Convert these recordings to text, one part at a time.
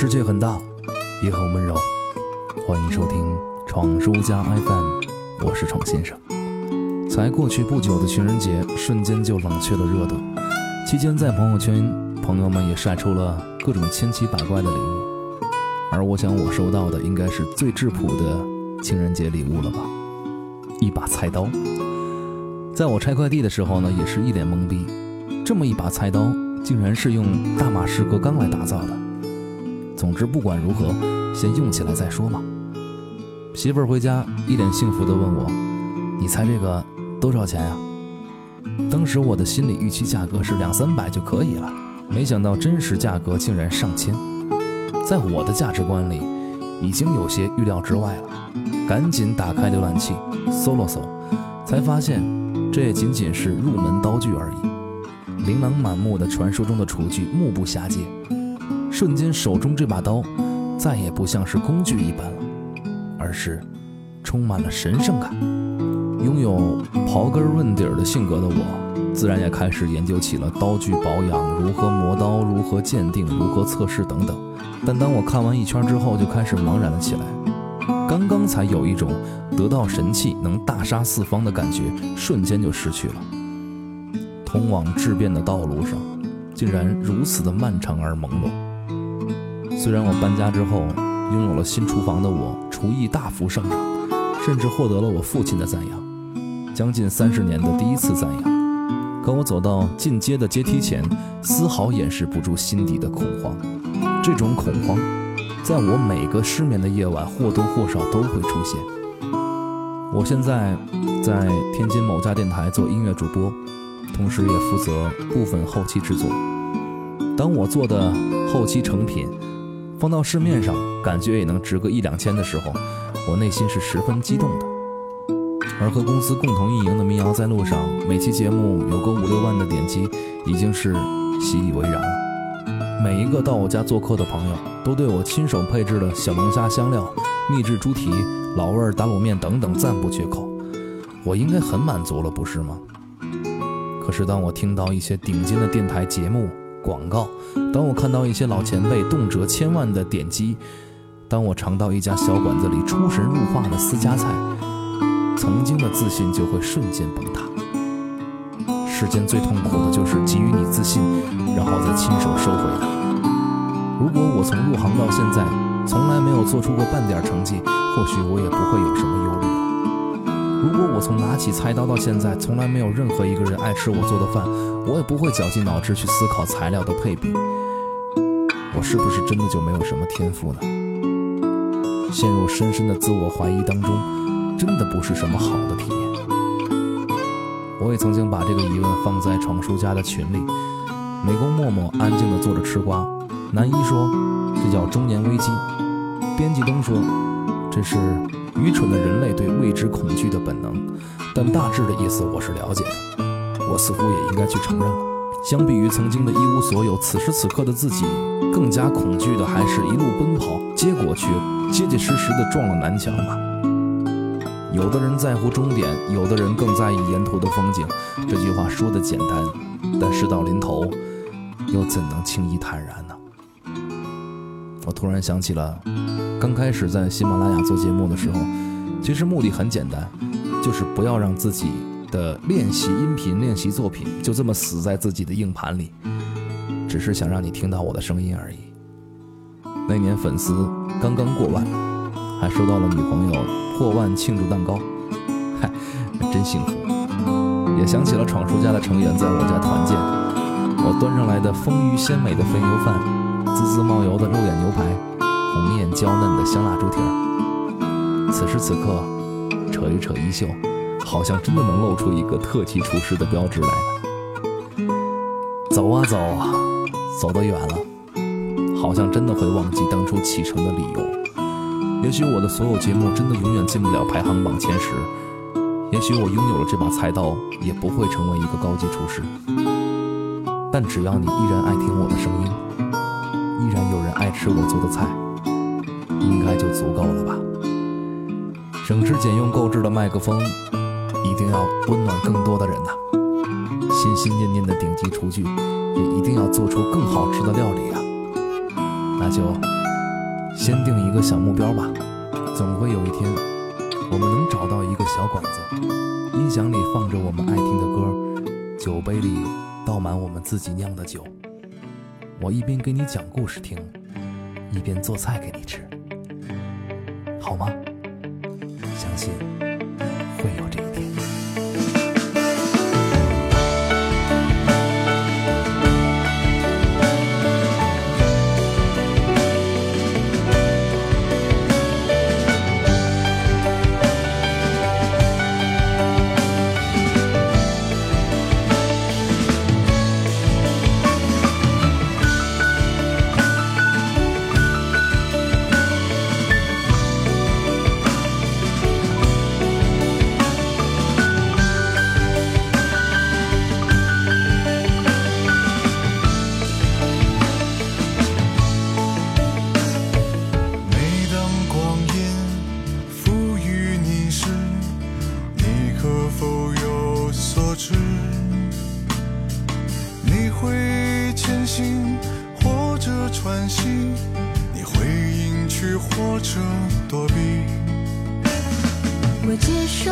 世界很大，也很温柔。欢迎收听闯书家 FM，我是闯先生。才过去不久的情人节，瞬间就冷却了热度。期间在朋友圈，朋友们也晒出了各种千奇百怪的礼物。而我想，我收到的应该是最质朴的情人节礼物了吧？一把菜刀。在我拆快递的时候呢，也是一脸懵逼。这么一把菜刀，竟然是用大马士革钢来打造的。总之，不管如何，先用起来再说嘛。媳妇儿回家，一脸幸福地问我：“你猜这个多少钱呀？”当时我的心理预期价格是两三百就可以了，没想到真实价格竟然上千。在我的价值观里，已经有些预料之外了。赶紧打开浏览器搜了搜，才发现这也仅仅是入门刀具而已。琳琅满目的传说中的厨具，目不暇接。瞬间，手中这把刀再也不像是工具一般了，而是充满了神圣感。拥有刨根问底儿的性格的我，自然也开始研究起了刀具保养、如何磨刀、如何鉴定、如何测试等等。但当我看完一圈之后，就开始茫然了起来。刚刚才有一种得到神器能大杀四方的感觉，瞬间就失去了。通往质变的道路上，竟然如此的漫长而朦胧。虽然我搬家之后拥有了新厨房的我，厨艺大幅上涨，甚至获得了我父亲的赞扬，将近三十年的第一次赞扬。可我走到进阶的阶梯前，丝毫掩饰不住心底的恐慌。这种恐慌，在我每个失眠的夜晚或多或少都会出现。我现在在天津某家电台做音乐主播，同时也负责部分后期制作。当我做的后期成品。放到市面上，感觉也能值个一两千的时候，我内心是十分激动的。而和公司共同运营的民谣在路上，每期节目有个五六万的点击，已经是习以为然了。每一个到我家做客的朋友，都对我亲手配置的小龙虾香料、秘制猪蹄、老味打卤面等等赞不绝口。我应该很满足了，不是吗？可是当我听到一些顶尖的电台节目，广告。当我看到一些老前辈动辄千万的点击，当我尝到一家小馆子里出神入化的私家菜，曾经的自信就会瞬间崩塌。世间最痛苦的就是给予你自信，然后再亲手收回它。如果我从入行到现在，从来没有做出过半点成绩，或许我也不会有什么忧虑了。如果我从拿起菜刀到现在，从来没有任何一个人爱吃我做的饭，我也不会绞尽脑汁去思考材料的配比。我是不是真的就没有什么天赋呢？陷入深深的自我怀疑当中，真的不是什么好的体验。我也曾经把这个疑问放在闯书家的群里，美工默默安静地坐着吃瓜。男一说：“这叫中年危机。”编辑东说：“这是。”愚蠢的人类对未知恐惧的本能，但大致的意思我是了解的。我似乎也应该去承认了。相比于曾经的一无所有，此时此刻的自己更加恐惧的，还是一路奔跑，结果却结结实实的撞了南墙吧。有的人在乎终点，有的人更在意沿途的风景。这句话说的简单，但事到临头，又怎能轻易坦然呢？我突然想起了。刚开始在喜马拉雅做节目的时候，其实目的很简单，就是不要让自己的练习音频、练习作品就这么死在自己的硬盘里，只是想让你听到我的声音而已。那年粉丝刚刚过万，还收到了女朋友破万庆祝蛋糕，嗨，真幸福。也想起了闯叔家的成员在我家团建，我端上来的丰腴鲜美的肥牛饭，滋滋冒油的肉眼牛排。红艳娇嫩的香辣猪蹄儿，此时此刻，扯一扯衣袖，好像真的能露出一个特级厨师的标志来。走啊走，走得远了，好像真的会忘记当初启程的理由。也许我的所有节目真的永远进不了排行榜前十，也许我拥有了这把菜刀，也不会成为一个高级厨师。但只要你依然爱听我的声音，依然有人爱吃我做的菜。应该就足够了吧。省吃俭用购置的麦克风，一定要温暖更多的人呐。心心念念的顶级厨具，也一定要做出更好吃的料理啊。那就先定一个小目标吧，总会有一天，我们能找到一个小馆子，音响里放着我们爱听的歌，酒杯里倒满我们自己酿的酒。我一边给你讲故事听，一边做菜给你吃，好吗？喘息，你会隐去或者躲避。我接受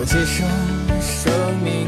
我接受生命。